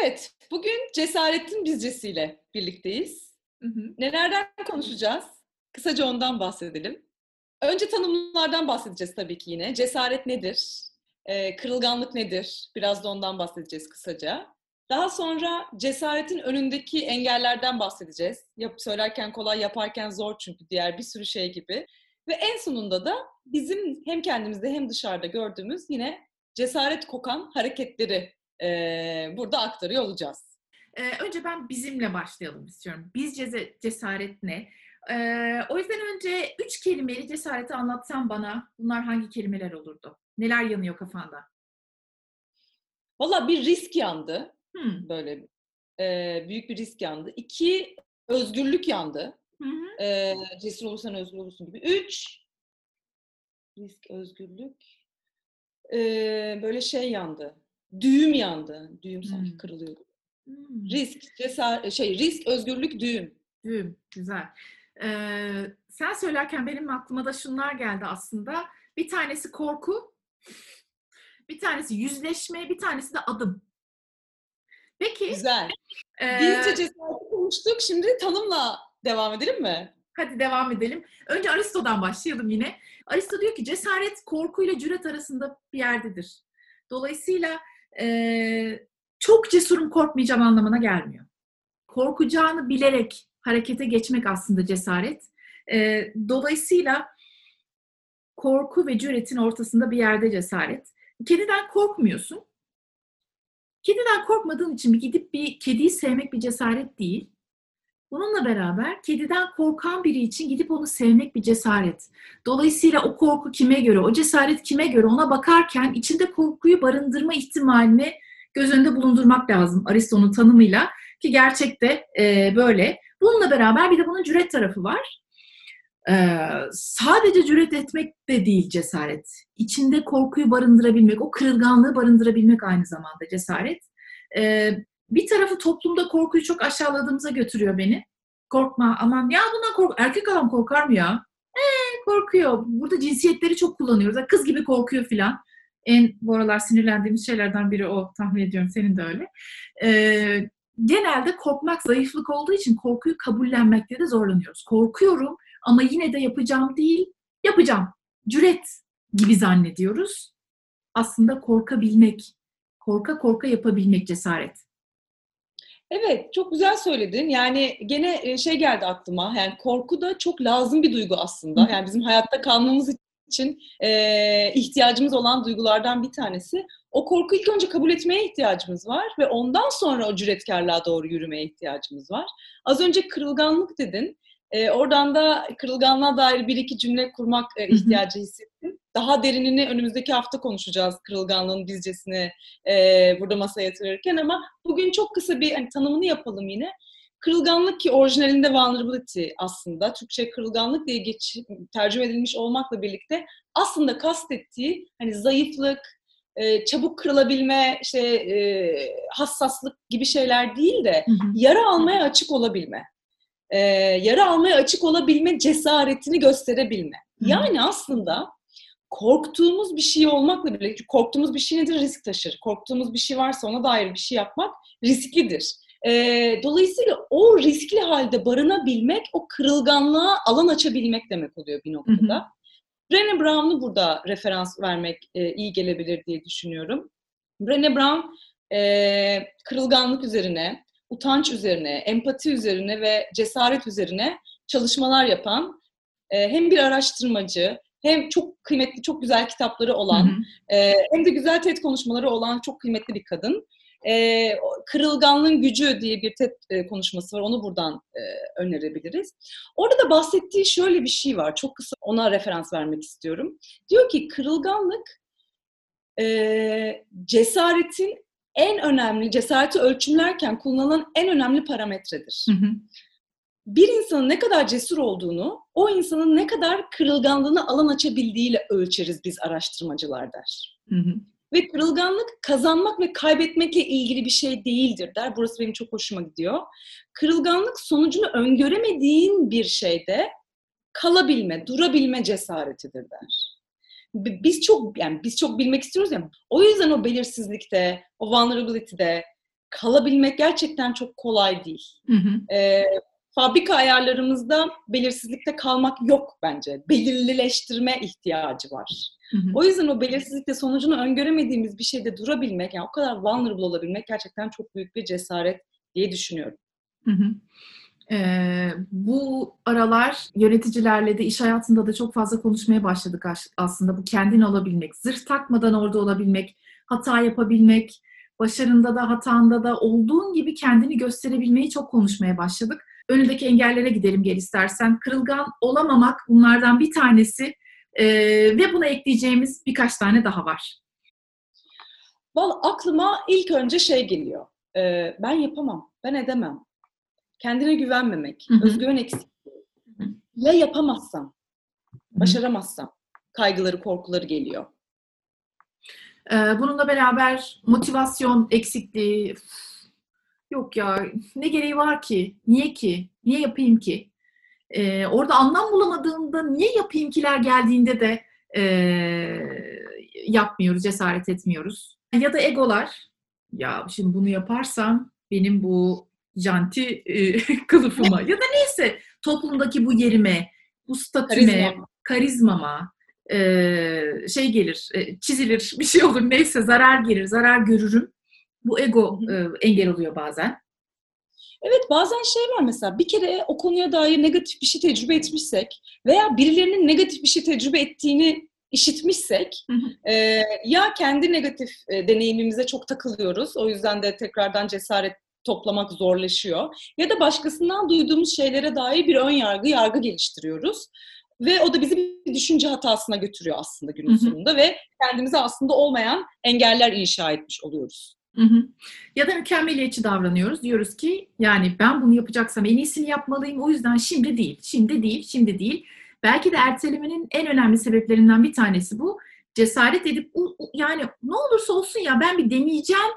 Evet, bugün cesaretin bizcesiyle birlikteyiz. Hı hı. Nelerden konuşacağız? Kısaca ondan bahsedelim. Önce tanımlardan bahsedeceğiz tabii ki yine. Cesaret nedir? Ee, kırılganlık nedir? Biraz da ondan bahsedeceğiz kısaca. Daha sonra cesaretin önündeki engellerden bahsedeceğiz. Yap, söylerken kolay, yaparken zor çünkü diğer bir sürü şey gibi. Ve en sonunda da bizim hem kendimizde hem dışarıda gördüğümüz yine cesaret kokan hareketleri e, burada aktarıyor olacağız. Ee, önce ben bizimle başlayalım istiyorum. Biz cesaret ne? Ee, o yüzden önce üç kelimeli cesareti anlatsan bana bunlar hangi kelimeler olurdu? Neler yanıyor kafanda? Valla bir risk yandı. Hmm. Böyle e, büyük bir risk yandı. İki, özgürlük yandı. Hı hı. E, cesur olursan özgür olursun gibi. Üç, risk, özgürlük. E, böyle şey yandı. Düğüm yandı. Düğüm sanki hmm. kırılıyordu. Hmm. Risk, cesar, şey, risk, özgürlük, düğüm. Düğüm, güzel. Ee, sen söylerken benim aklıma da şunlar geldi aslında. Bir tanesi korku, bir tanesi yüzleşme, bir tanesi de adım. Peki. Güzel. E, Bizce cesareti konuştuk. Şimdi tanımla devam edelim mi? Hadi devam edelim. Önce Aristo'dan başlayalım yine. Aristo diyor ki cesaret korkuyla cüret arasında bir yerdedir. Dolayısıyla e, çok cesurum korkmayacağım anlamına gelmiyor. Korkacağını bilerek harekete geçmek aslında cesaret. E, dolayısıyla korku ve cüretin ortasında bir yerde cesaret. Kediden korkmuyorsun. Kediden korkmadığın için bir gidip bir kediyi sevmek bir cesaret değil. Bununla beraber kediden korkan biri için gidip onu sevmek bir cesaret. Dolayısıyla o korku kime göre, o cesaret kime göre ona bakarken içinde korkuyu barındırma ihtimalini göz önünde bulundurmak lazım Aristo'nun tanımıyla ki gerçekte e, böyle. Bununla beraber bir de bunun cüret tarafı var. Ee, sadece cüret etmek de değil cesaret. İçinde korkuyu barındırabilmek, o kırılganlığı barındırabilmek aynı zamanda cesaret. Ee, bir tarafı toplumda korkuyu çok aşağıladığımıza götürüyor beni. Korkma aman ya bundan kork erkek adam korkar mı ya? Ee, korkuyor. Burada cinsiyetleri çok kullanıyoruz. Kız gibi korkuyor filan. En bu aralar sinirlendiğimiz şeylerden biri o tahmin ediyorum senin de öyle. Ee, genelde korkmak zayıflık olduğu için korkuyu kabullenmekte de zorlanıyoruz. Korkuyorum ama yine de yapacağım değil, yapacağım. Cüret gibi zannediyoruz. Aslında korkabilmek, korka korka yapabilmek cesaret. Evet, çok güzel söyledin. Yani gene e, şey geldi aklıma. Yani korku da çok lazım bir duygu aslında. Yani bizim hayatta kalmamız için e, ihtiyacımız olan duygulardan bir tanesi. O korku ilk önce kabul etmeye ihtiyacımız var ve ondan sonra o cüretkarlığa doğru yürümeye ihtiyacımız var. Az önce kırılganlık dedin. E, oradan da kırılganlığa dair bir iki cümle kurmak e, ihtiyacı hissettim. Daha derinini önümüzdeki hafta konuşacağız kırılganlığın bizcesini e, burada masaya yatırırken ama bugün çok kısa bir hani, tanımını yapalım yine. Kırılganlık ki orijinalinde vulnerability aslında. Türkçe kırılganlık diye geç, tercüme edilmiş olmakla birlikte aslında kastettiği hani zayıflık, e, çabuk kırılabilme, işte e, hassaslık gibi şeyler değil de yara almaya açık olabilme e, yara almaya açık olabilme cesaretini gösterebilme. Yani aslında korktuğumuz bir şey olmakla birlikte, korktuğumuz bir şey nedir? Risk taşır. Korktuğumuz bir şey varsa ona dair bir şey yapmak risklidir. E, dolayısıyla o riskli halde barınabilmek, o kırılganlığa alan açabilmek demek oluyor bir noktada. Hı hı. Brené Brown'u burada referans vermek e, iyi gelebilir diye düşünüyorum. Brené Brown e, kırılganlık üzerine, utanç üzerine, empati üzerine ve cesaret üzerine çalışmalar yapan e, hem bir araştırmacı hem çok kıymetli, çok güzel kitapları olan hı hı. E, hem de güzel TED konuşmaları olan çok kıymetli bir kadın. E, Kırılganlığın Gücü diye bir TED e, konuşması var. Onu buradan e, önerebiliriz. Orada da bahsettiği şöyle bir şey var. Çok kısa ona referans vermek istiyorum. Diyor ki kırılganlık e, cesaretin en önemli, cesareti ölçümlerken kullanılan en önemli parametredir. Hı hı. Bir insanın ne kadar cesur olduğunu, o insanın ne kadar kırılganlığını alan açabildiğiyle ölçeriz biz araştırmacılar der. Hı hı. Ve kırılganlık kazanmak ve kaybetmekle ilgili bir şey değildir der. Burası benim çok hoşuma gidiyor. Kırılganlık sonucunu öngöremediğin bir şeyde kalabilme, durabilme cesaretidir der biz çok yani biz çok bilmek istiyoruz ya. O yüzden o belirsizlikte, o vulnerability'de, kalabilmek gerçekten çok kolay değil. Hı hı. E, fabrika ayarlarımızda belirsizlikte kalmak yok bence. Belirlileştirme ihtiyacı var. Hı hı. O yüzden o belirsizlikte sonucunu öngöremediğimiz bir şeyde durabilmek, yani o kadar vulnerable olabilmek gerçekten çok büyük bir cesaret diye düşünüyorum. Hı hı. Ee, bu aralar yöneticilerle de iş hayatında da çok fazla konuşmaya başladık aslında. Bu kendin olabilmek, zırh takmadan orada olabilmek, hata yapabilmek, başarında da hatanda da olduğun gibi kendini gösterebilmeyi çok konuşmaya başladık. Önündeki engellere gidelim gel istersen. Kırılgan olamamak bunlardan bir tanesi ee, ve buna ekleyeceğimiz birkaç tane daha var. Vallahi aklıma ilk önce şey geliyor. Ee, ben yapamam, ben edemem kendine güvenmemek, Hı-hı. özgüven eksikliği. Ya yapamazsam, başaramazsam kaygıları, korkuları geliyor. Ee, bununla beraber motivasyon eksikliği, yok ya ne gereği var ki, niye ki, niye yapayım ki? Ee, orada anlam bulamadığında niye yapayım kiler geldiğinde de e, yapmıyoruz, cesaret etmiyoruz. Ya da egolar, ya şimdi bunu yaparsam benim bu janti e, kılıfıma ya da neyse toplumdaki bu yerime, bu statüme, Karizma. karizmama e, şey gelir, e, çizilir, bir şey olur neyse zarar gelir, zarar görürüm. Bu ego e, engel oluyor bazen. Evet bazen şey var mesela bir kere o konuya dair negatif bir şey tecrübe etmişsek veya birilerinin negatif bir şey tecrübe ettiğini işitmişsek e, ya kendi negatif e, deneyimimize çok takılıyoruz. O yüzden de tekrardan cesaret toplamak zorlaşıyor. Ya da başkasından duyduğumuz şeylere dair bir ön yargı, yargı geliştiriyoruz. Ve o da bizi bir düşünce hatasına götürüyor aslında günün sonunda ve kendimize aslında olmayan engeller inşa etmiş oluyoruz. Ya da mükemmeliyetçi davranıyoruz. Diyoruz ki yani ben bunu yapacaksam en iyisini yapmalıyım. O yüzden şimdi değil, şimdi değil, şimdi değil. Belki de ertelemenin en önemli sebeplerinden bir tanesi bu. Cesaret edip yani ne olursa olsun ya ben bir deneyeceğim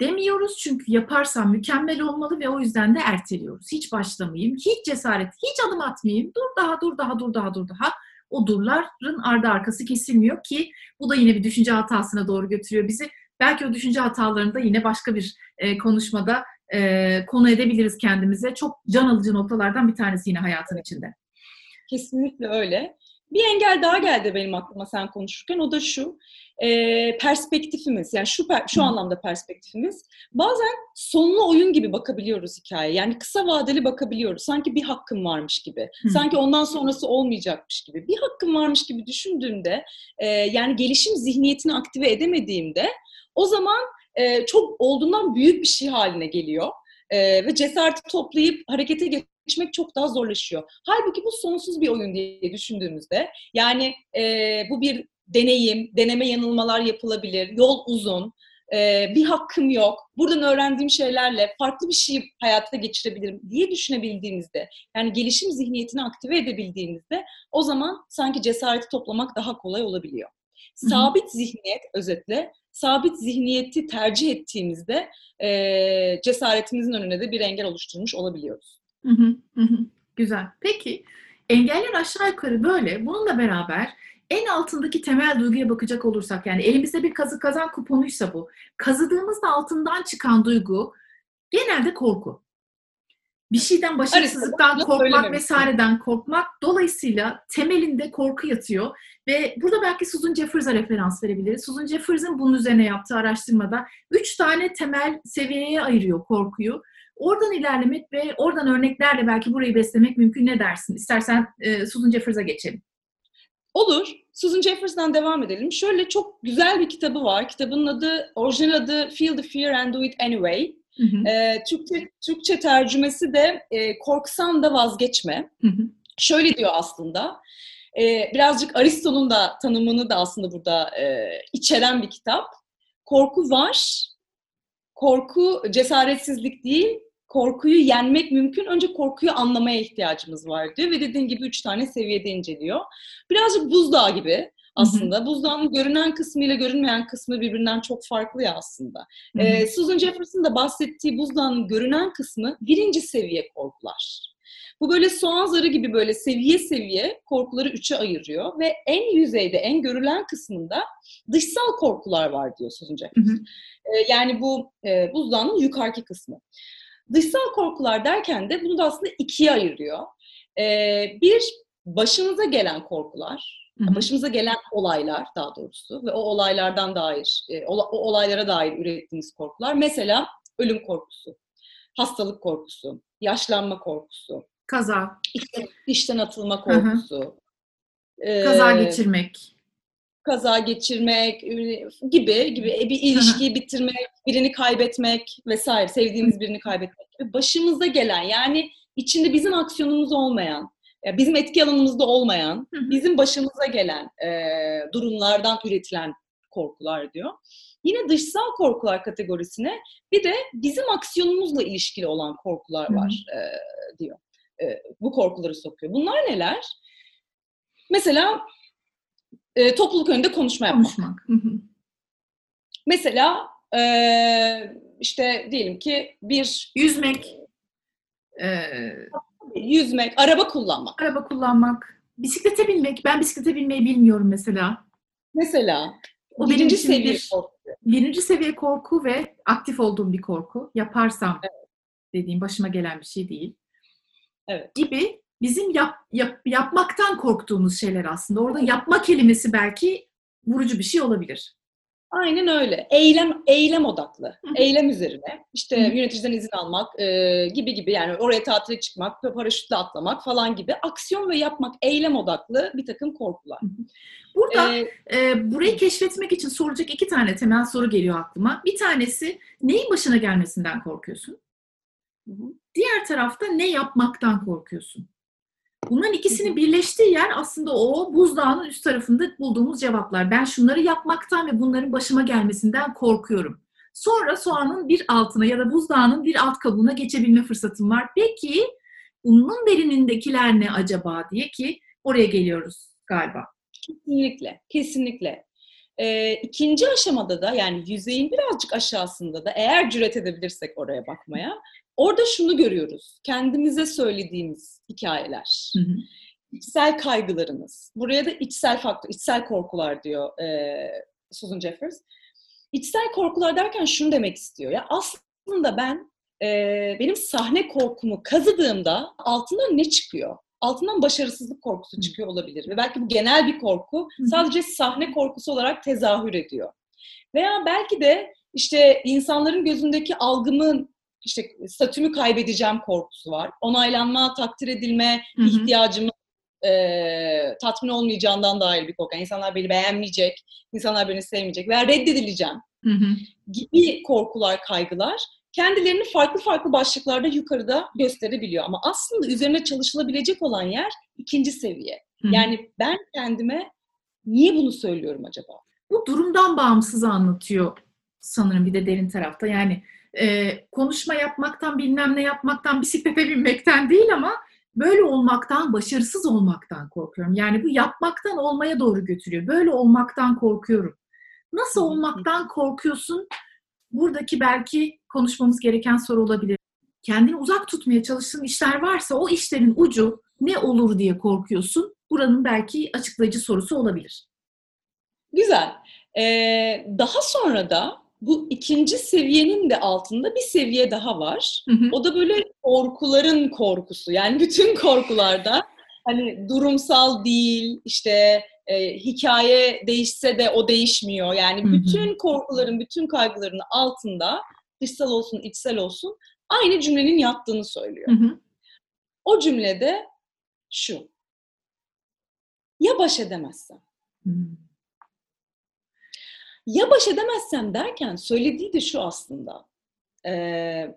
demiyoruz çünkü yaparsam mükemmel olmalı ve o yüzden de erteliyoruz. Hiç başlamayayım, hiç cesaret, hiç adım atmayayım. Dur daha, dur daha, dur daha, dur daha. O durların ardı arkası kesilmiyor ki bu da yine bir düşünce hatasına doğru götürüyor bizi. Belki o düşünce hatalarını da yine başka bir e, konuşmada e, konu edebiliriz kendimize. Çok can alıcı noktalardan bir tanesi yine hayatın içinde. Kesinlikle öyle. Bir engel daha geldi benim aklıma sen konuşurken. O da şu e, perspektifimiz yani şu per, şu anlamda perspektifimiz bazen sonlu oyun gibi bakabiliyoruz hikaye. Yani kısa vadeli bakabiliyoruz. Sanki bir hakkım varmış gibi. Hı. Sanki ondan sonrası olmayacakmış gibi. Bir hakkım varmış gibi düşündüğümde e, yani gelişim zihniyetini aktive edemediğimde o zaman e, çok olduğundan büyük bir şey haline geliyor. E, ve cesareti toplayıp harekete geçmek çok daha zorlaşıyor. Halbuki bu sonsuz bir oyun diye düşündüğümüzde yani e, bu bir deneyim, deneme yanılmalar yapılabilir, yol uzun, e, bir hakkım yok, buradan öğrendiğim şeylerle farklı bir şey hayatta geçirebilirim diye düşünebildiğimizde, yani gelişim zihniyetini aktive edebildiğimizde o zaman sanki cesareti toplamak daha kolay olabiliyor. Sabit zihniyet özetle, sabit zihniyeti tercih ettiğimizde e, cesaretimizin önüne de bir engel oluşturmuş olabiliyoruz. Hı hı, hı. Güzel. Peki engeller aşağı yukarı böyle. Bununla beraber en altındaki temel duyguya bakacak olursak yani elimizde bir kazı kazan kuponuysa bu. Kazıdığımızda altından çıkan duygu genelde korku. Bir şeyden başarısızlıktan korkmak vesaireden korkmak. Dolayısıyla temelinde korku yatıyor. Ve burada belki Susan Jeffers'a referans verebiliriz. Susan Jeffers'ın bunun üzerine yaptığı araştırmada üç tane temel seviyeye ayırıyor korkuyu. Oradan ilerlemek ve oradan örneklerle belki burayı beslemek mümkün ne dersin? İstersen e, Susan Jeffers'a geçelim. Olur. Susan Jefferson'dan devam edelim. Şöyle çok güzel bir kitabı var. Kitabın adı, orijinal adı Feel the Fear and Do It Anyway. Hı hı. E, Türkçe, Türkçe tercümesi de e, Korksan da Vazgeçme. Hı hı. Şöyle diyor aslında. E, birazcık Aristo'nun da tanımını da aslında burada e, içeren bir kitap. Korku var. Korku cesaretsizlik değil, korkuyu yenmek mümkün. Önce korkuyu anlamaya ihtiyacımız var diyor ve dediğin gibi üç tane seviyede inceliyor. Birazcık buzdağı gibi aslında. Hı hı. Buzdağının görünen kısmı ile görünmeyen kısmı birbirinden çok farklı ya aslında. Hı hı. Ee, Susan Jefferson da bahsettiği buzdağının görünen kısmı birinci seviye korkular. Bu böyle soğan zarı gibi böyle seviye seviye korkuları üçe ayırıyor ve en yüzeyde, en görülen kısmında dışsal korkular var diyor Susan Jeffers. Hı hı. E, yani bu e, buzdağının yukarıki kısmı. Dışsal korkular derken de bunu da aslında ikiye ayırıyor. E, bir, başınıza gelen korkular, Hı hı. başımıza gelen olaylar daha doğrusu ve o olaylardan dair, e, o olaylara dair ürettiğimiz korkular. Mesela ölüm korkusu, hastalık korkusu, yaşlanma korkusu, Kaza, işten, işten atılma hı. korkusu, e, kaza geçirmek. kaza geçirmek gibi gibi e, bir ilişkiyi bitirmek, birini kaybetmek vesaire, sevdiğimiz birini kaybetmek gibi başımıza gelen yani içinde bizim aksiyonumuz olmayan, ya bizim etki alanımızda olmayan, bizim başımıza gelen e, durumlardan üretilen korkular diyor. Yine dışsal korkular kategorisine bir de bizim aksiyonumuzla ilişkili olan korkular var e, diyor. E, bu korkuları sokuyor. Bunlar neler? Mesela e, topluluk önünde konuşma yapmak. Konuşmak. Hı hı. Mesela e, işte diyelim ki bir Yüzmek. Yüzmek, araba kullanmak. araba kullanmak. Bisiklete binmek. Ben bisiklete binmeyi bilmiyorum mesela. Mesela O birinci seviye bir- korku. Birinci seviye korku ve aktif olduğum bir korku. Yaparsam dediğim başıma gelen bir şey değil. Evet. Gibi bizim yap, yap- yapmaktan korktuğumuz şeyler aslında. Orada yapma kelimesi belki vurucu bir şey olabilir. Aynen öyle. Eylem eylem odaklı. Eylem üzerine. İşte yöneticiden izin almak e, gibi gibi yani oraya tatile çıkmak, paraşütle atlamak falan gibi aksiyon ve yapmak eylem odaklı bir takım korkular. Burada E, e, burayı keşfetmek için soracak iki tane temel soru geliyor aklıma. Bir tanesi neyin başına gelmesinden korkuyorsun? Diğer tarafta ne yapmaktan korkuyorsun? Bunların hı. birleştiği yer aslında o buzdağının üst tarafında bulduğumuz cevaplar. Ben şunları yapmaktan ve bunların başıma gelmesinden korkuyorum. Sonra soğanın bir altına ya da buzdağının bir alt kabuğuna geçebilme fırsatım var. Peki bunun derinindekiler ne acaba diye ki oraya geliyoruz galiba. Kesinlikle, kesinlikle. Ee, ikinci aşamada da yani yüzeyin birazcık aşağısında da eğer cüret edebilirsek oraya bakmaya, orada şunu görüyoruz. Kendimize söylediğimiz hikayeler, Hı hı. içsel kaygılarımız. Buraya da içsel faktör, içsel korkular diyor e, Susan Jeffers. İçsel korkular derken şunu demek istiyor. Ya aslında ben e, benim sahne korkumu kazıdığımda altından ne çıkıyor? Altından başarısızlık korkusu çıkıyor olabilir. Ve belki bu genel bir korku sadece sahne korkusu olarak tezahür ediyor. Veya belki de işte insanların gözündeki algımın işte statümü kaybedeceğim korkusu var. Onaylanma, takdir edilme Hı hı. ihtiyacımı e, tatmin olmayacağından dair bir korku. Yani insanlar beni beğenmeyecek, insanlar beni sevmeyecek veya reddedileceğim Hı hı. gibi korkular, kaygılar kendilerini farklı farklı başlıklarda yukarıda gösterebiliyor. Ama aslında üzerine çalışılabilecek olan yer ikinci seviye. Hı hı. Yani ben kendime niye bunu söylüyorum acaba? bu durumdan bağımsız anlatıyor sanırım bir de derin tarafta. Yani e, konuşma yapmaktan, bilmem ne yapmaktan, bisiklete binmekten değil ama böyle olmaktan, başarısız olmaktan korkuyorum. Yani bu yapmaktan olmaya doğru götürüyor. Böyle olmaktan korkuyorum. Nasıl olmaktan korkuyorsun? Buradaki belki konuşmamız gereken soru olabilir. Kendini uzak tutmaya çalıştığın işler varsa o işlerin ucu ne olur diye korkuyorsun. Buranın belki açıklayıcı sorusu olabilir. Güzel. Ee, daha sonra da bu ikinci seviyenin de altında bir seviye daha var. Hı hı. O da böyle korkuların korkusu. Yani bütün korkularda hani durumsal değil, işte e, hikaye değişse de o değişmiyor. Yani Hı hı. bütün korkuların, bütün kaygıların altında dışsal olsun, içsel olsun aynı cümlenin yattığını söylüyor. Hı hı. O cümlede şu. Ya baş edemezsem? Hı. Ya baş edemezsem derken söylediği de şu aslında. Ee,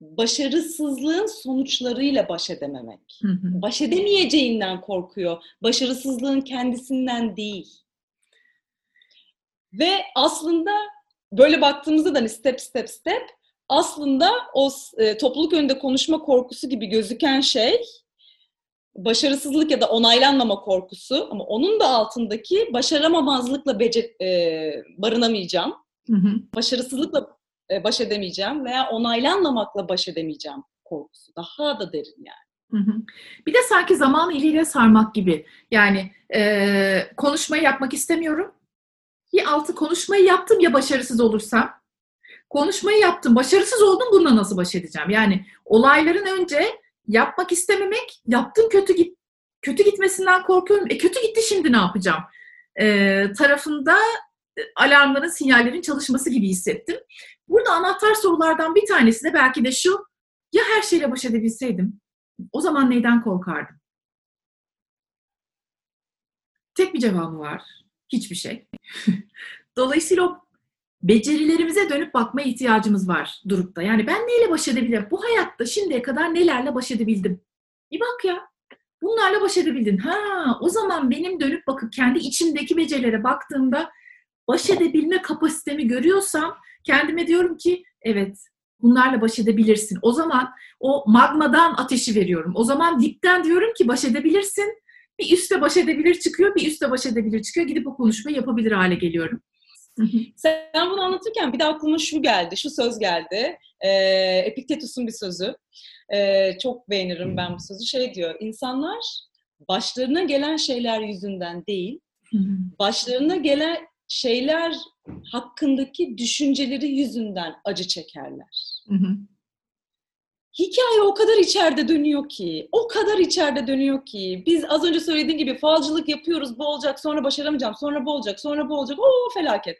başarısızlığın sonuçlarıyla baş edememek. Hı hı. Baş edemeyeceğinden korkuyor. Başarısızlığın kendisinden değil. Ve aslında böyle baktığımızda da hani step step step aslında o e, topluluk önünde konuşma korkusu gibi gözüken şey başarısızlık ya da onaylanmama korkusu ama onun da altındaki başaramamazlıkla bece- e, barınamayacağım, Hı hı. başarısızlıkla e, baş edemeyeceğim veya onaylanmamakla baş edemeyeceğim korkusu. Daha da derin yani. Hı hı. Bir de sanki zaman iliyle sarmak gibi. Yani e, konuşmayı yapmak istemiyorum. Ya altı konuşmayı yaptım ya başarısız olursam. Konuşmayı yaptım, başarısız oldum bununla nasıl baş edeceğim? Yani olayların önce yapmak istememek, yaptım kötü git kötü gitmesinden korkuyorum. E kötü gitti şimdi ne yapacağım? E, tarafında alarmların, sinyallerin çalışması gibi hissettim. Burada anahtar sorulardan bir tanesi de belki de şu. Ya her şeyle baş edebilseydim? O zaman neyden korkardım? Tek bir cevabı var. Hiçbir şey. Dolayısıyla o becerilerimize dönüp bakma ihtiyacımız var durup da. Yani ben neyle baş edebilirim? Bu hayatta şimdiye kadar nelerle baş edebildim? Bir bak ya. Bunlarla baş edebildin. Ha, o zaman benim dönüp bakıp kendi içimdeki becerilere baktığımda baş edebilme kapasitemi görüyorsam kendime diyorum ki evet bunlarla baş edebilirsin. O zaman o magmadan ateşi veriyorum. O zaman dipten diyorum ki baş edebilirsin. Bir üstte baş edebilir çıkıyor, bir üstte baş edebilir çıkıyor. Gidip o konuşmayı yapabilir hale geliyorum. Sen bunu anlatırken bir de aklıma şu geldi, şu söz geldi. Ee, Epiktetus'un bir sözü. Ee, çok beğenirim ben bu sözü. Şey diyor, insanlar başlarına gelen şeyler yüzünden değil, başlarına gelen şeyler hakkındaki düşünceleri yüzünden acı çekerler. Hikaye o kadar içeride dönüyor ki, o kadar içeride dönüyor ki. Biz az önce söylediğim gibi falcılık yapıyoruz, bu olacak, sonra başaramayacağım, sonra bu olacak, sonra bu olacak. Oo felaket.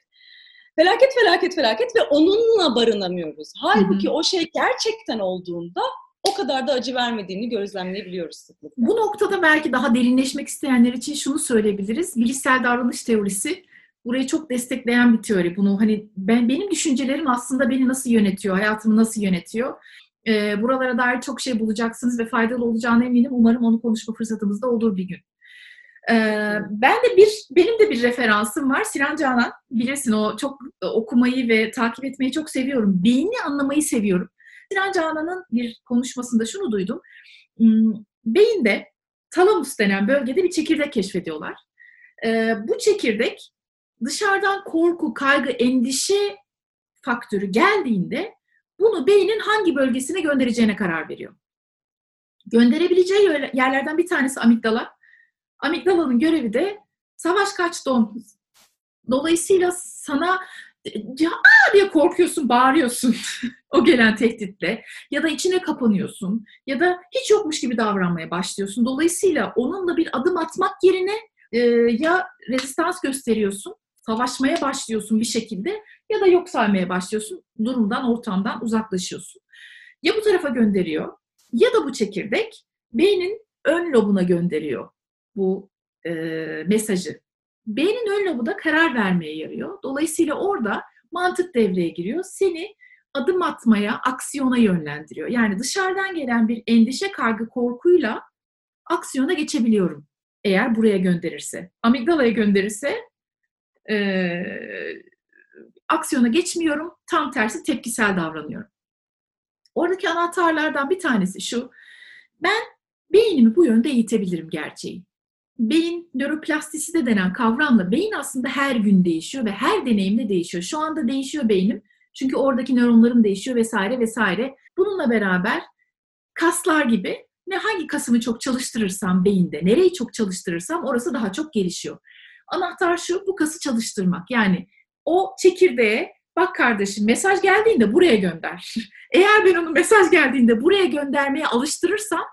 Felaket, felaket, felaket ve onunla barınamıyoruz. Halbuki hı hı. o şey gerçekten olduğunda o kadar da acı vermediğini gözlemleyebiliyoruz sıklıkla. Bu noktada belki daha derinleşmek isteyenler için şunu söyleyebiliriz. Bilişsel davranış teorisi burayı çok destekleyen bir teori. Bunu hani ben benim düşüncelerim aslında beni nasıl yönetiyor, hayatımı nasıl yönetiyor. E, buralara dair çok şey bulacaksınız ve faydalı olacağına eminim. Umarım onu konuşma fırsatımız da olur bir gün. E, ben de bir, benim de bir referansım var. Sinan Canan, bilirsin o çok okumayı ve takip etmeyi çok seviyorum. Beyni anlamayı seviyorum. Sinan Canan'ın bir konuşmasında şunu duydum. Hmm, beyinde talamus denen bölgede bir çekirdek keşfediyorlar. E, bu çekirdek dışarıdan korku, kaygı, endişe faktörü geldiğinde bunu beynin hangi bölgesine göndereceğine karar veriyor. Gönderebileceği yerlerden bir tanesi amigdala. Amigdalanın görevi de savaş kaç don. Dolayısıyla sana ya diye korkuyorsun, bağırıyorsun o gelen tehditle ya da içine kapanıyorsun ya da hiç yokmuş gibi davranmaya başlıyorsun. Dolayısıyla onunla bir adım atmak yerine e, ya rezistans gösteriyorsun savaşmaya başlıyorsun bir şekilde ya da yok saymaya başlıyorsun. Durumdan, ortamdan uzaklaşıyorsun. Ya bu tarafa gönderiyor ya da bu çekirdek beynin ön lobuna gönderiyor bu e, mesajı. Beynin ön lobu da karar vermeye yarıyor. Dolayısıyla orada mantık devreye giriyor. Seni adım atmaya, aksiyona yönlendiriyor. Yani dışarıdan gelen bir endişe, kaygı, korkuyla aksiyona geçebiliyorum. Eğer buraya gönderirse. Amigdalaya gönderirse e, aksiyona geçmiyorum. Tam tersi tepkisel davranıyorum. Oradaki anahtarlardan bir tanesi şu. Ben beynimi bu yönde eğitebilirim gerçeği. Beyin nöroplastisite denen kavramla beyin aslında her gün değişiyor ve her deneyimde değişiyor. Şu anda değişiyor beynim. Çünkü oradaki nöronlarım değişiyor vesaire vesaire. Bununla beraber kaslar gibi ne hangi kasımı çok çalıştırırsam beyinde, nereyi çok çalıştırırsam orası daha çok gelişiyor. Anahtar şu, bu kası çalıştırmak. Yani o çekirdeğe bak kardeşim mesaj geldiğinde buraya gönder. Eğer ben onu mesaj geldiğinde buraya göndermeye alıştırırsam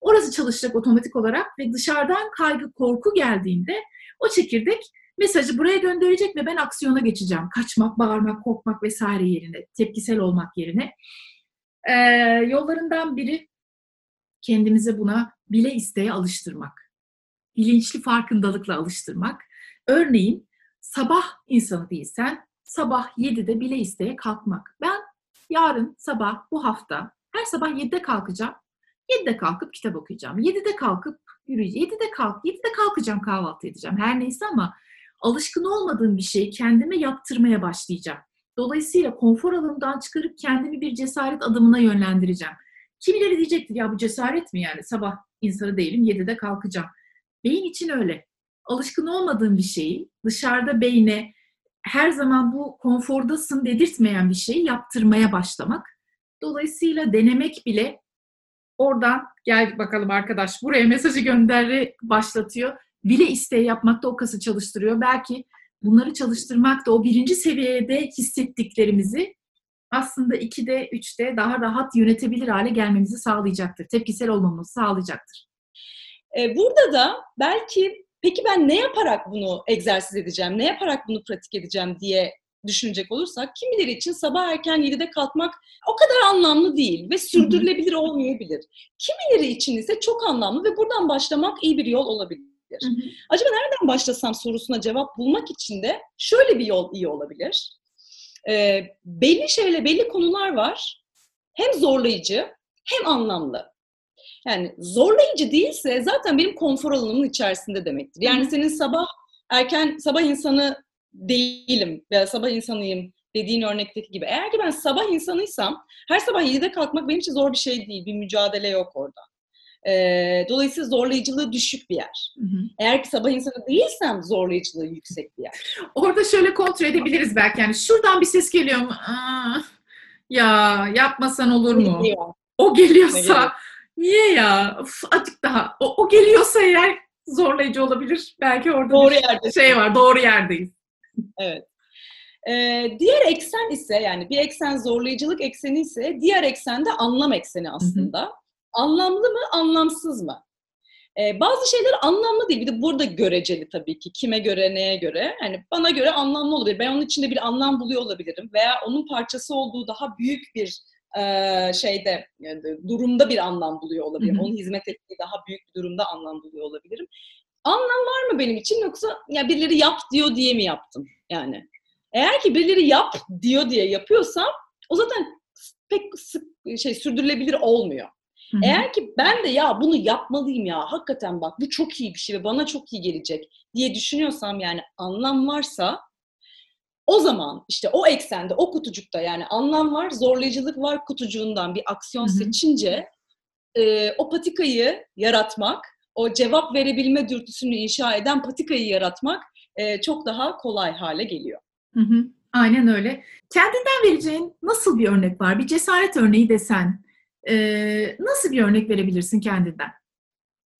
orası çalışacak otomatik olarak ve dışarıdan kaygı, korku geldiğinde o çekirdek mesajı buraya gönderecek ve ben aksiyona geçeceğim. Kaçmak, bağırmak, korkmak vesaire yerine, tepkisel olmak yerine. Ee, yollarından biri kendimize buna bile isteye alıştırmak. Bilinçli farkındalıkla alıştırmak. Örneğin sabah insanı değilsen sabah 7'de bile isteye kalkmak. Ben yarın sabah bu hafta her sabah 7'de kalkacağım. 7'de kalkıp kitap okuyacağım. 7'de kalkıp yürüyeceğim. 7'de kalk, 7'de kalkacağım kahvaltı edeceğim. Her neyse ama alışkın olmadığım bir şeyi kendime yaptırmaya başlayacağım. Dolayısıyla konfor alanımdan çıkarıp kendimi bir cesaret adımına yönlendireceğim. Kimileri diyecektir ya bu cesaret mi yani sabah insanı değilim 7'de kalkacağım. Beyin için öyle alışkın olmadığın bir şeyi dışarıda beyne her zaman bu konfordasın dedirtmeyen bir şeyi yaptırmaya başlamak. Dolayısıyla denemek bile oradan gel bakalım arkadaş buraya mesajı gönderi başlatıyor. Bile isteği yapmakta o kası çalıştırıyor. Belki bunları çalıştırmak da o birinci seviyede hissettiklerimizi aslında 2'de, 3'te daha rahat yönetebilir hale gelmemizi sağlayacaktır. Tepkisel olmamızı sağlayacaktır. Ee, burada da belki peki ben ne yaparak bunu egzersiz edeceğim, ne yaparak bunu pratik edeceğim diye düşünecek olursak kimileri için sabah erken 7'de kalkmak o kadar anlamlı değil ve sürdürülebilir olmayabilir. Kimileri için ise çok anlamlı ve buradan başlamak iyi bir yol olabilir. Acaba nereden başlasam sorusuna cevap bulmak için de şöyle bir yol iyi olabilir. Ee, belli şeyle belli konular var. Hem zorlayıcı hem anlamlı. Yani zorlayıcı değilse zaten benim konfor alanımın içerisinde demektir. Yani senin sabah erken sabah insanı değilim veya sabah insanıyım dediğin örnekteki gibi. Eğer ki ben sabah insanıysam her sabah 7'de kalkmak benim için zor bir şey değil. Bir mücadele yok orada. Ee, dolayısıyla zorlayıcılığı düşük bir yer. Hı hı. Eğer ki sabah insanı değilsem zorlayıcılığı yüksek bir yer. Orada şöyle kontrol edebiliriz belki. Yani şuradan bir ses geliyor mu? Aa, ya yapmasan olur mu? Geliyor. O geliyorsa niye ya? Uf, azıcık daha. O, o geliyorsa eğer zorlayıcı olabilir. Belki orada doğru bir yerde şey var. Doğru yerdeyiz. Evet. Ee, diğer eksen ise yani bir eksen zorlayıcılık ekseni ise diğer eksen de anlam ekseni aslında. Hı hı. Anlamlı mı, anlamsız mı? Ee, bazı şeyler anlamlı değil. Bir de burada göreceli tabii ki. Kime göre, neye göre. Yani bana göre anlamlı olabilir. Ben onun içinde bir anlam buluyor olabilirim. Veya onun parçası olduğu daha büyük bir e, şeyde, yani durumda bir anlam buluyor olabilirim. Hı hı. Onun hizmet ettiği daha büyük bir durumda anlam buluyor olabilirim. Anlam var mı benim için yoksa ya birileri yap diyor diye mi yaptım yani? Eğer ki birileri yap diyor diye yapıyorsam o zaten pek sık şey sürdürülebilir olmuyor. Hı-hı. Eğer ki ben de ya bunu yapmalıyım ya hakikaten bak bu çok iyi bir şey ve bana çok iyi gelecek diye düşünüyorsam yani anlam varsa o zaman işte o eksende, o kutucukta yani anlam var, zorlayıcılık var kutucuğundan bir aksiyon Hı-hı. seçince e, o patikayı yaratmak, o cevap verebilme dürtüsünü inşa eden patikayı yaratmak e, çok daha kolay hale geliyor. Hı hı, aynen öyle. Kendinden vereceğin nasıl bir örnek var? Bir cesaret örneği desen e, nasıl bir örnek verebilirsin kendinden?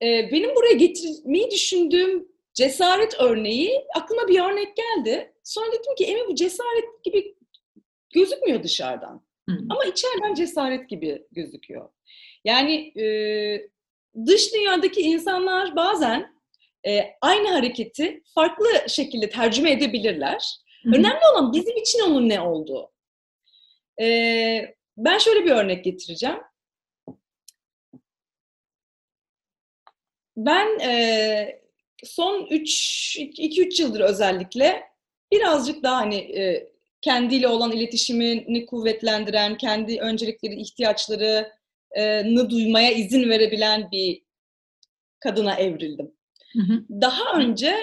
E, benim buraya getirmeyi düşündüğüm cesaret örneği aklıma bir örnek geldi. Sonra dedim ki Emi bu cesaret gibi gözükmüyor dışarıdan. Hı. Ama içeriden cesaret gibi gözüküyor. Yani e, dış dünyadaki insanlar bazen e, aynı hareketi farklı şekilde tercüme edebilirler. Hı-hı. Önemli olan bizim için onun ne olduğu. Ee, ben şöyle bir örnek getireceğim. Ben e, son 2-3 yıldır özellikle birazcık daha hani e, kendiyle olan iletişimini kuvvetlendiren, kendi öncelikleri, ihtiyaçlarını duymaya izin verebilen bir kadına evrildim. Hı hı. Daha önce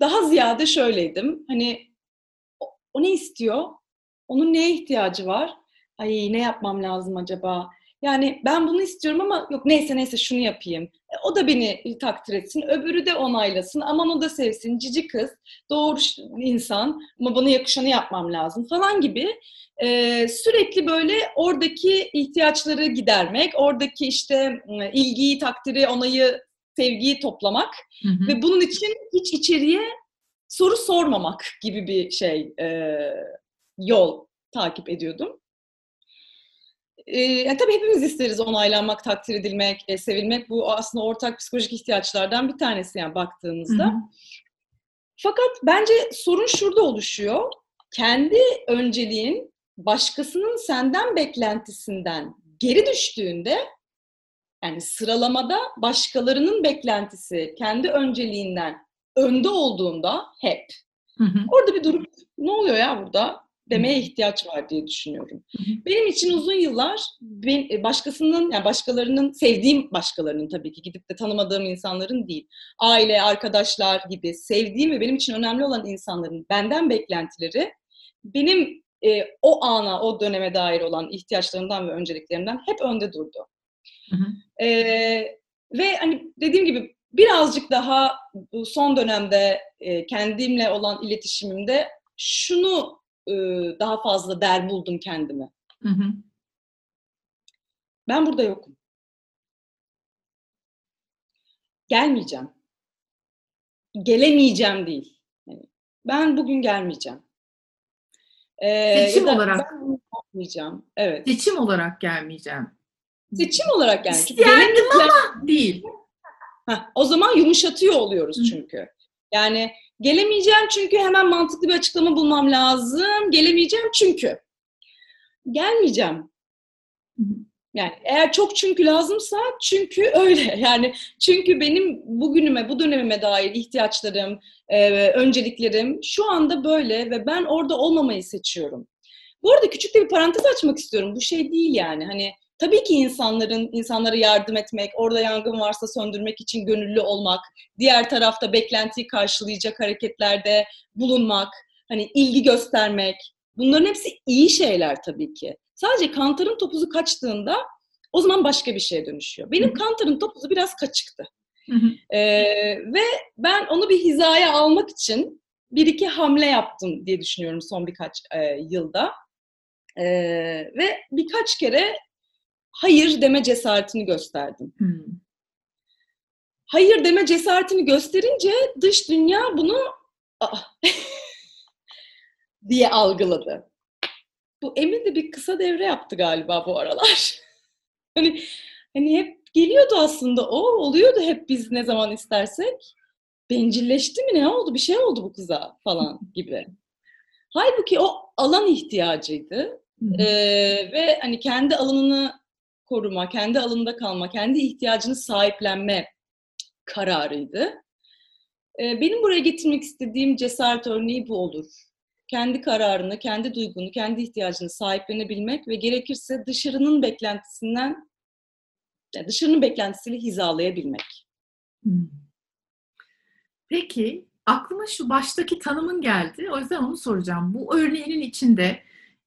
daha ziyade şöyleydim. Hani o, o ne istiyor? Onun neye ihtiyacı var? Ay ne yapmam lazım acaba? Yani ben bunu istiyorum ama yok neyse neyse şunu yapayım. O da beni takdir etsin, öbürü de onaylasın. Aman o da sevsin, cici kız, doğru insan ama bana yakışanı yapmam lazım falan gibi. Ee, sürekli böyle oradaki ihtiyaçları gidermek, oradaki işte ilgiyi, takdiri, onayı sevgiyi toplamak hı hı. ve bunun için hiç içeriye soru sormamak gibi bir şey e, yol takip ediyordum. E, yani tabii hepimiz isteriz onaylanmak, takdir edilmek, e, sevilmek. Bu aslında ortak psikolojik ihtiyaçlardan bir tanesi yani baktığımızda. Hı hı. Fakat bence sorun şurada oluşuyor. Kendi önceliğin başkasının senden beklentisinden geri düştüğünde yani sıralamada başkalarının beklentisi kendi önceliğinden önde olduğunda hep hı hı. orada bir durup ne oluyor ya burada demeye ihtiyaç var diye düşünüyorum. Hı hı. Benim için uzun yıllar ben, e, başkasının yani başkalarının sevdiğim başkalarının tabii ki gidip de tanımadığım insanların değil. Aile, arkadaşlar gibi sevdiğim ve benim için önemli olan insanların benden beklentileri benim e, o ana, o döneme dair olan ihtiyaçlarımdan ve önceliklerimden hep önde durdu. Hı hı. E, ve hani dediğim gibi birazcık daha bu son dönemde e, kendimle olan iletişimimde şunu Iı, daha fazla der buldum kendime. Hı hı. Ben burada yokum. Gelmeyeceğim. Gelemeyeceğim değil. Hani ben bugün gelmeyeceğim. Ee, Seçim olarak. Ben gelmeyeceğim. Evet. Seçim olarak gelmeyeceğim. Seçim olarak yani. İsterdim ama değil. Heh, o zaman yumuşatıyor oluyoruz çünkü. Hı. Yani gelemeyeceğim çünkü hemen mantıklı bir açıklama bulmam lazım. Gelemeyeceğim çünkü. Gelmeyeceğim. Yani eğer çok çünkü lazımsa çünkü öyle. Yani çünkü benim bugünüme, bu dönemime dair ihtiyaçlarım, e, önceliklerim şu anda böyle ve ben orada olmamayı seçiyorum. Bu arada küçük de bir parantez açmak istiyorum. Bu şey değil yani. Hani tabii ki insanların insanlara yardım etmek, orada yangın varsa söndürmek için gönüllü olmak, diğer tarafta beklentiyi karşılayacak hareketlerde bulunmak, hani ilgi göstermek. Bunların hepsi iyi şeyler tabii ki. Sadece kantarın topuzu kaçtığında o zaman başka bir şeye dönüşüyor. Benim kantarın topuzu biraz kaçıktı. Ee, ve ben onu bir hizaya almak için bir iki hamle yaptım diye düşünüyorum son birkaç e, yılda. Ee, ve birkaç kere hayır deme cesaretini gösterdim. Hmm. Hayır deme cesaretini gösterince dış dünya bunu diye algıladı. Bu Emin de bir kısa devre yaptı galiba bu aralar. hani hani hep geliyordu aslında o oluyordu hep biz ne zaman istersek. Bencilleşti mi ne oldu bir şey oldu bu kıza falan gibi. Halbuki o alan ihtiyacıydı. Ee, ve hani kendi alanını koruma, kendi alanında kalma, kendi ihtiyacını sahiplenme kararıydı. Ee, benim buraya getirmek istediğim cesaret örneği bu olur kendi kararını, kendi duygunu, kendi ihtiyacını sahiplenebilmek ve gerekirse dışarının beklentisinden dışarının beklentisiyle hizalayabilmek. Hmm. Peki aklıma şu baştaki tanımın geldi. O yüzden onu soracağım. Bu örneğinin içinde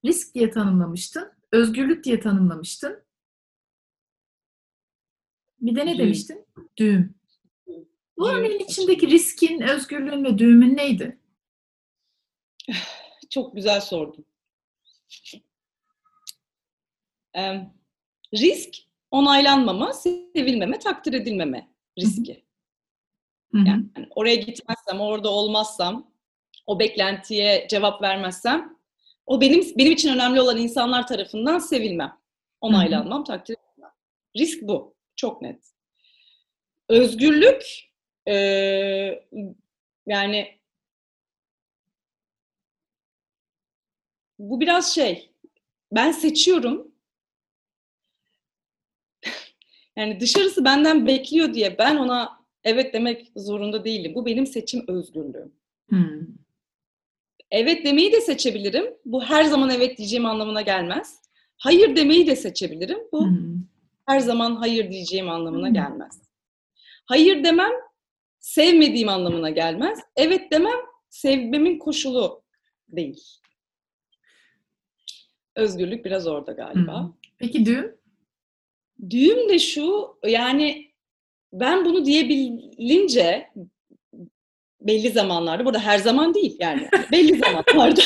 risk diye tanımlamıştın, özgürlük diye tanımlamıştın. Bir de ne düğüm. demiştin? Düğüm. Bu örneğin içindeki riskin, özgürlüğün ve düğümün neydi? Çok güzel sordun. Ee, risk onaylanmama, sevilmeme, takdir edilmeme riski. Yani oraya gitmezsem, orada olmazsam, o beklentiye cevap vermezsem, o benim benim için önemli olan insanlar tarafından sevilmem, onaylanmam, takdir edilmem. Risk bu, çok net. Özgürlük, e, yani bu biraz şey, ben seçiyorum. yani dışarısı benden bekliyor diye ben ona evet demek zorunda değilim. Bu benim seçim özgürlüğüm. Hmm. Evet demeyi de seçebilirim. Bu her zaman evet diyeceğim anlamına gelmez. Hayır demeyi de seçebilirim. Bu hmm. Her zaman hayır diyeceğim anlamına gelmez. Hayır demem sevmediğim anlamına gelmez. Evet demem sevmemin koşulu değil. Özgürlük biraz orada galiba. Peki düğüm? Düğüm de şu, yani ben bunu diyebilince belli zamanlarda, burada her zaman değil yani, belli zamanlarda.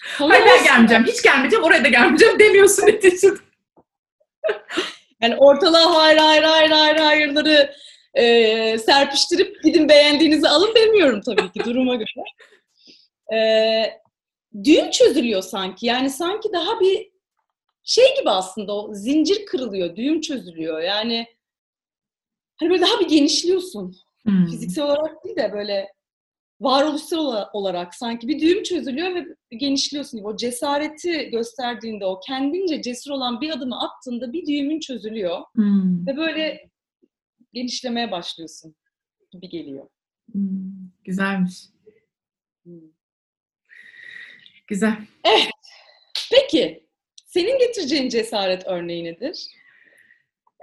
Hayır ben gelmeyeceğim, hiç gelmeyeceğim, oraya da gelmeyeceğim demiyorsun neticede. Yani ortalığa hayır hayır hayır hayır hayırları e, serpiştirip gidin beğendiğinizi alın demiyorum tabii ki duruma göre. E, düğüm çözülüyor sanki. Yani sanki daha bir şey gibi aslında o zincir kırılıyor, düğüm çözülüyor. Yani hani böyle daha bir genişliyorsun. Hmm. Fiziksel olarak değil de böyle varoluşsal olarak sanki bir düğüm çözülüyor ve genişliyorsun gibi. O cesareti gösterdiğinde, o kendince cesur olan bir adımı attığında bir düğümün çözülüyor. Hmm. Ve böyle genişlemeye başlıyorsun gibi geliyor. Hmm. Güzelmiş. Hmm. Güzel. Evet. Peki, senin getireceğin cesaret örneği nedir?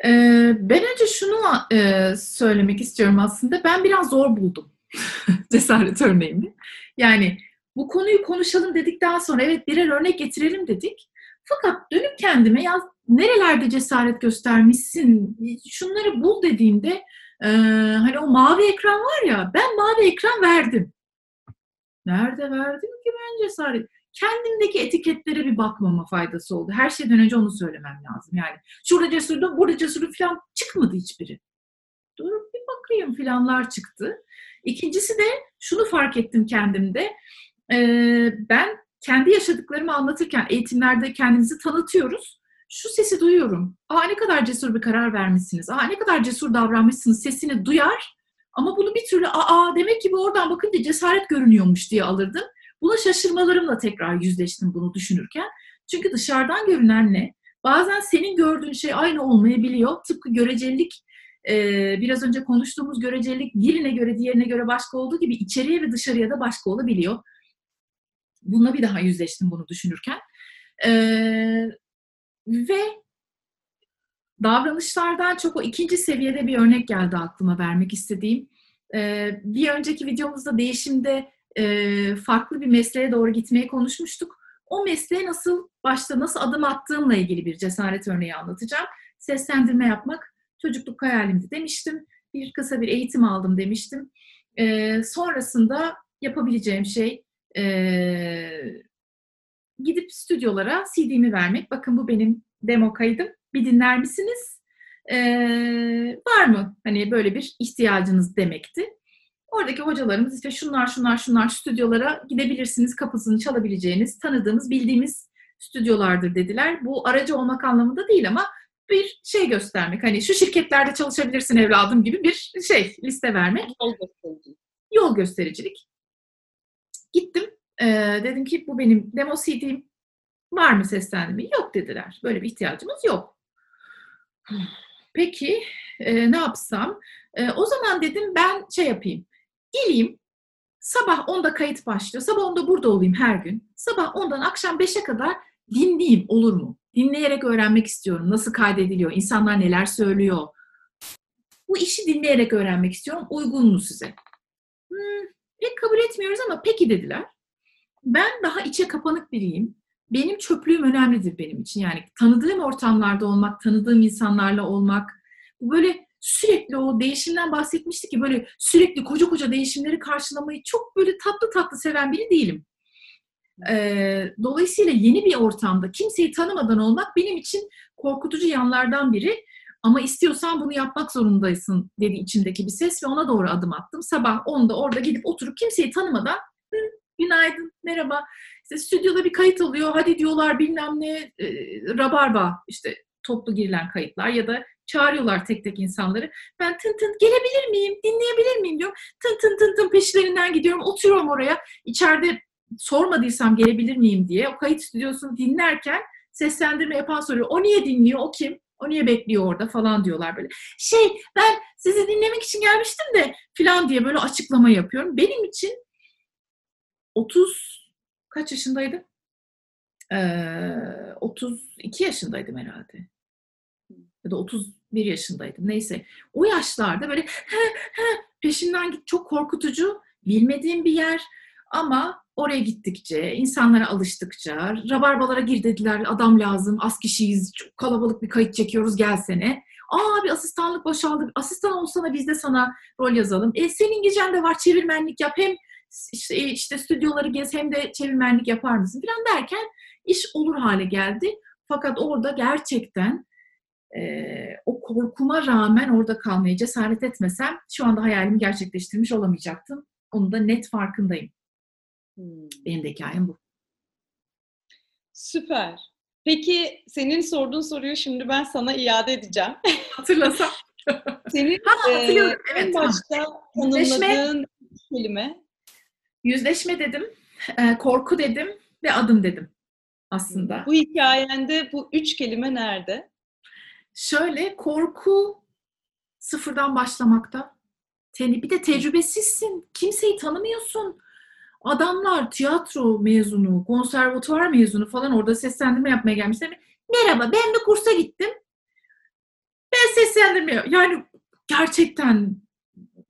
Ee, ben önce şunu e, söylemek istiyorum aslında. Ben biraz zor buldum cesaret örneğini. Yani bu konuyu konuşalım dedikten sonra evet birer örnek getirelim dedik. Fakat dönüp kendime ya nerelerde cesaret göstermişsin, şunları bul dediğimde e, hani o mavi ekran var ya ben mavi ekran verdim. Nerede verdim ki ben cesaret? Kendimdeki etiketlere bir bakmama faydası oldu. Her şeyden önce onu söylemem lazım. Yani şurada cesurdum, burada cesurdum falan çıkmadı hiçbiri. Durup bir bakayım filanlar çıktı. İkincisi de şunu fark ettim kendimde. ben kendi yaşadıklarımı anlatırken eğitimlerde kendimizi tanıtıyoruz. Şu sesi duyuyorum. Aa ne kadar cesur bir karar vermişsiniz. Aa ne kadar cesur davranmışsınız sesini duyar. Ama bunu bir türlü aa demek ki bu oradan bakınca cesaret görünüyormuş diye alırdım. Buna şaşırmalarımla tekrar yüzleştim bunu düşünürken. Çünkü dışarıdan görünenle bazen senin gördüğün şey aynı olmayabiliyor. Tıpkı görecelilik biraz önce konuştuğumuz görecelilik birine göre diğerine göre başka olduğu gibi içeriye ve dışarıya da başka olabiliyor. Bununla bir daha yüzleştim bunu düşünürken. Ve davranışlardan çok o ikinci seviyede bir örnek geldi aklıma vermek istediğim. Bir önceki videomuzda değişimde farklı bir mesleğe doğru gitmeyi konuşmuştuk. O mesleğe nasıl başta nasıl adım attığımla ilgili bir cesaret örneği anlatacağım. Seslendirme yapmak çocukluk hayalimdi demiştim. Bir kısa bir eğitim aldım demiştim. E, sonrasında yapabileceğim şey e, gidip stüdyolara CD'mi vermek. Bakın bu benim demo kaydım. Bir dinler misiniz? E, var mı hani böyle bir ihtiyacınız demekti. Oradaki hocalarımız işte şunlar şunlar şunlar stüdyolara gidebilirsiniz, kapısını çalabileceğiniz, tanıdığımız, bildiğimiz stüdyolardır dediler. Bu aracı olmak anlamında değil ama bir şey göstermek. Hani şu şirketlerde çalışabilirsin evladım gibi bir şey liste vermek. Yol göstericilik. Yol göstericilik. Gittim. E, dedim ki bu benim demo CD'm. Var mı seslendirme? Yok dediler. Böyle bir ihtiyacımız yok. Peki e, ne yapsam? E, o zaman dedim ben şey yapayım. Geleyim. Sabah 10'da kayıt başlıyor. Sabah 10'da burada olayım her gün. Sabah 10'dan akşam 5'e kadar dinleyeyim olur mu? Dinleyerek öğrenmek istiyorum. Nasıl kaydediliyor? İnsanlar neler söylüyor? Bu işi dinleyerek öğrenmek istiyorum. Uygun mu size? Hmm, pek kabul etmiyoruz ama peki dediler. Ben daha içe kapanık biriyim. Benim çöplüğüm önemlidir benim için. Yani tanıdığım ortamlarda olmak, tanıdığım insanlarla olmak. Bu böyle sürekli o değişimden bahsetmişti ki böyle sürekli koca koca değişimleri karşılamayı çok böyle tatlı tatlı seven biri değilim. Dolayısıyla yeni bir ortamda kimseyi tanımadan olmak benim için korkutucu yanlardan biri. Ama istiyorsan bunu yapmak zorundaysın dedi içimdeki bir ses ve ona doğru adım attım. Sabah 10'da orada gidip oturup kimseyi tanımadan günaydın, merhaba. İşte stüdyoda bir kayıt oluyor. Hadi diyorlar bilmem ne e, rabarba işte toplu girilen kayıtlar ya da çağırıyorlar tek tek insanları. Ben tın tın gelebilir miyim, dinleyebilir miyim diyorum. Tın tın tın tın peşlerinden gidiyorum. Oturuyorum oraya. İçeride sormadıysam gelebilir miyim diye o kayıt stüdyosunu dinlerken seslendirme yapan soruyor. O niye dinliyor? O kim? O niye bekliyor orada falan diyorlar böyle. Şey ben sizi dinlemek için gelmiştim de falan diye böyle açıklama yapıyorum. Benim için 30 kaç yaşındaydım? Ee, 32 yaşındaydım herhalde. Ya da 31 yaşındaydım. Neyse. O yaşlarda böyle he, he, peşinden git çok korkutucu. Bilmediğim bir yer ama oraya gittikçe, insanlara alıştıkça, rabarbalara gir dediler, adam lazım, az kişiyiz, çok kalabalık bir kayıt çekiyoruz, gelsene. Aa bir asistanlık boşaldı, asistan olsana biz de sana rol yazalım. E senin gecen de var, çevirmenlik yap, hem işte, işte stüdyoları gez hem de çevirmenlik yapar mısın falan derken iş olur hale geldi. Fakat orada gerçekten e, o korkuma rağmen orada kalmaya cesaret etmesem şu anda hayalimi gerçekleştirmiş olamayacaktım. Onu da net farkındayım. Hmm. Benim de hikayem bu. Süper. Peki senin sorduğun soruyu şimdi ben sana iade edeceğim. Hatırlasam. senin ha, e, evet, başta tanımladığın kelime Yüzleşme dedim, e, korku dedim ve adım dedim aslında. Bu hikayende bu üç kelime nerede? Şöyle korku sıfırdan başlamakta. Bir de tecrübesizsin. Kimseyi tanımıyorsun. Adamlar tiyatro mezunu, konservatuvar mezunu falan orada seslendirme yapmaya gelmişler. Merhaba ben bir kursa gittim. Ben seslendirme yani gerçekten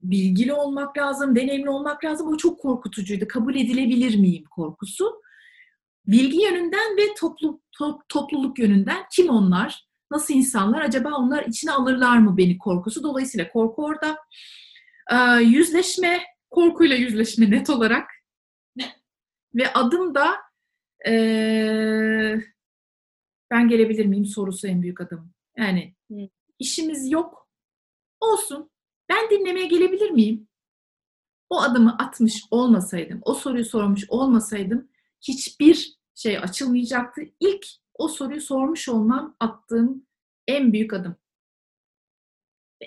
bilgili olmak lazım, deneyimli olmak lazım. O çok korkutucuydu. Kabul edilebilir miyim korkusu. Bilgi yönünden ve toplu, top, topluluk yönünden kim onlar? Nasıl insanlar? Acaba onlar içine alırlar mı beni korkusu? Dolayısıyla korku orada. Ee, yüzleşme, korkuyla yüzleşme net olarak. Ve adım da ee, ben gelebilir miyim sorusu en büyük adım. Yani işimiz yok. Olsun Ben dinlemeye gelebilir miyim? O adımı atmış olmasaydım, o soruyu sormuş olmasaydım hiçbir şey açılmayacaktı. İlk o soruyu sormuş olmam attığım en büyük adım.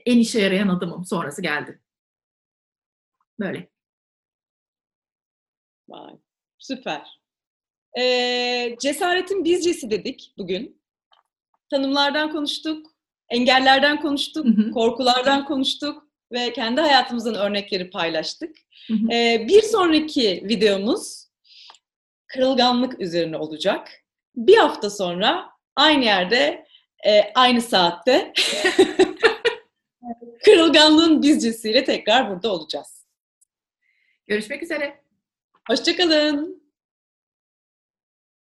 En işe yarayan adımım. Sonrası geldi. Böyle. Vay, süper. Ee, cesaretin bizcesi dedik bugün. Tanımlardan konuştuk, engellerden konuştuk, Hı hı. korkulardan konuştuk ve kendi hayatımızın örnekleri paylaştık. Hı hı. Ee, bir sonraki videomuz kırılganlık üzerine olacak. Bir hafta sonra aynı yerde, e, aynı saatte kırılganlığın bizcesiyle tekrar burada olacağız. Görüşmek üzere. Hoşçakalın.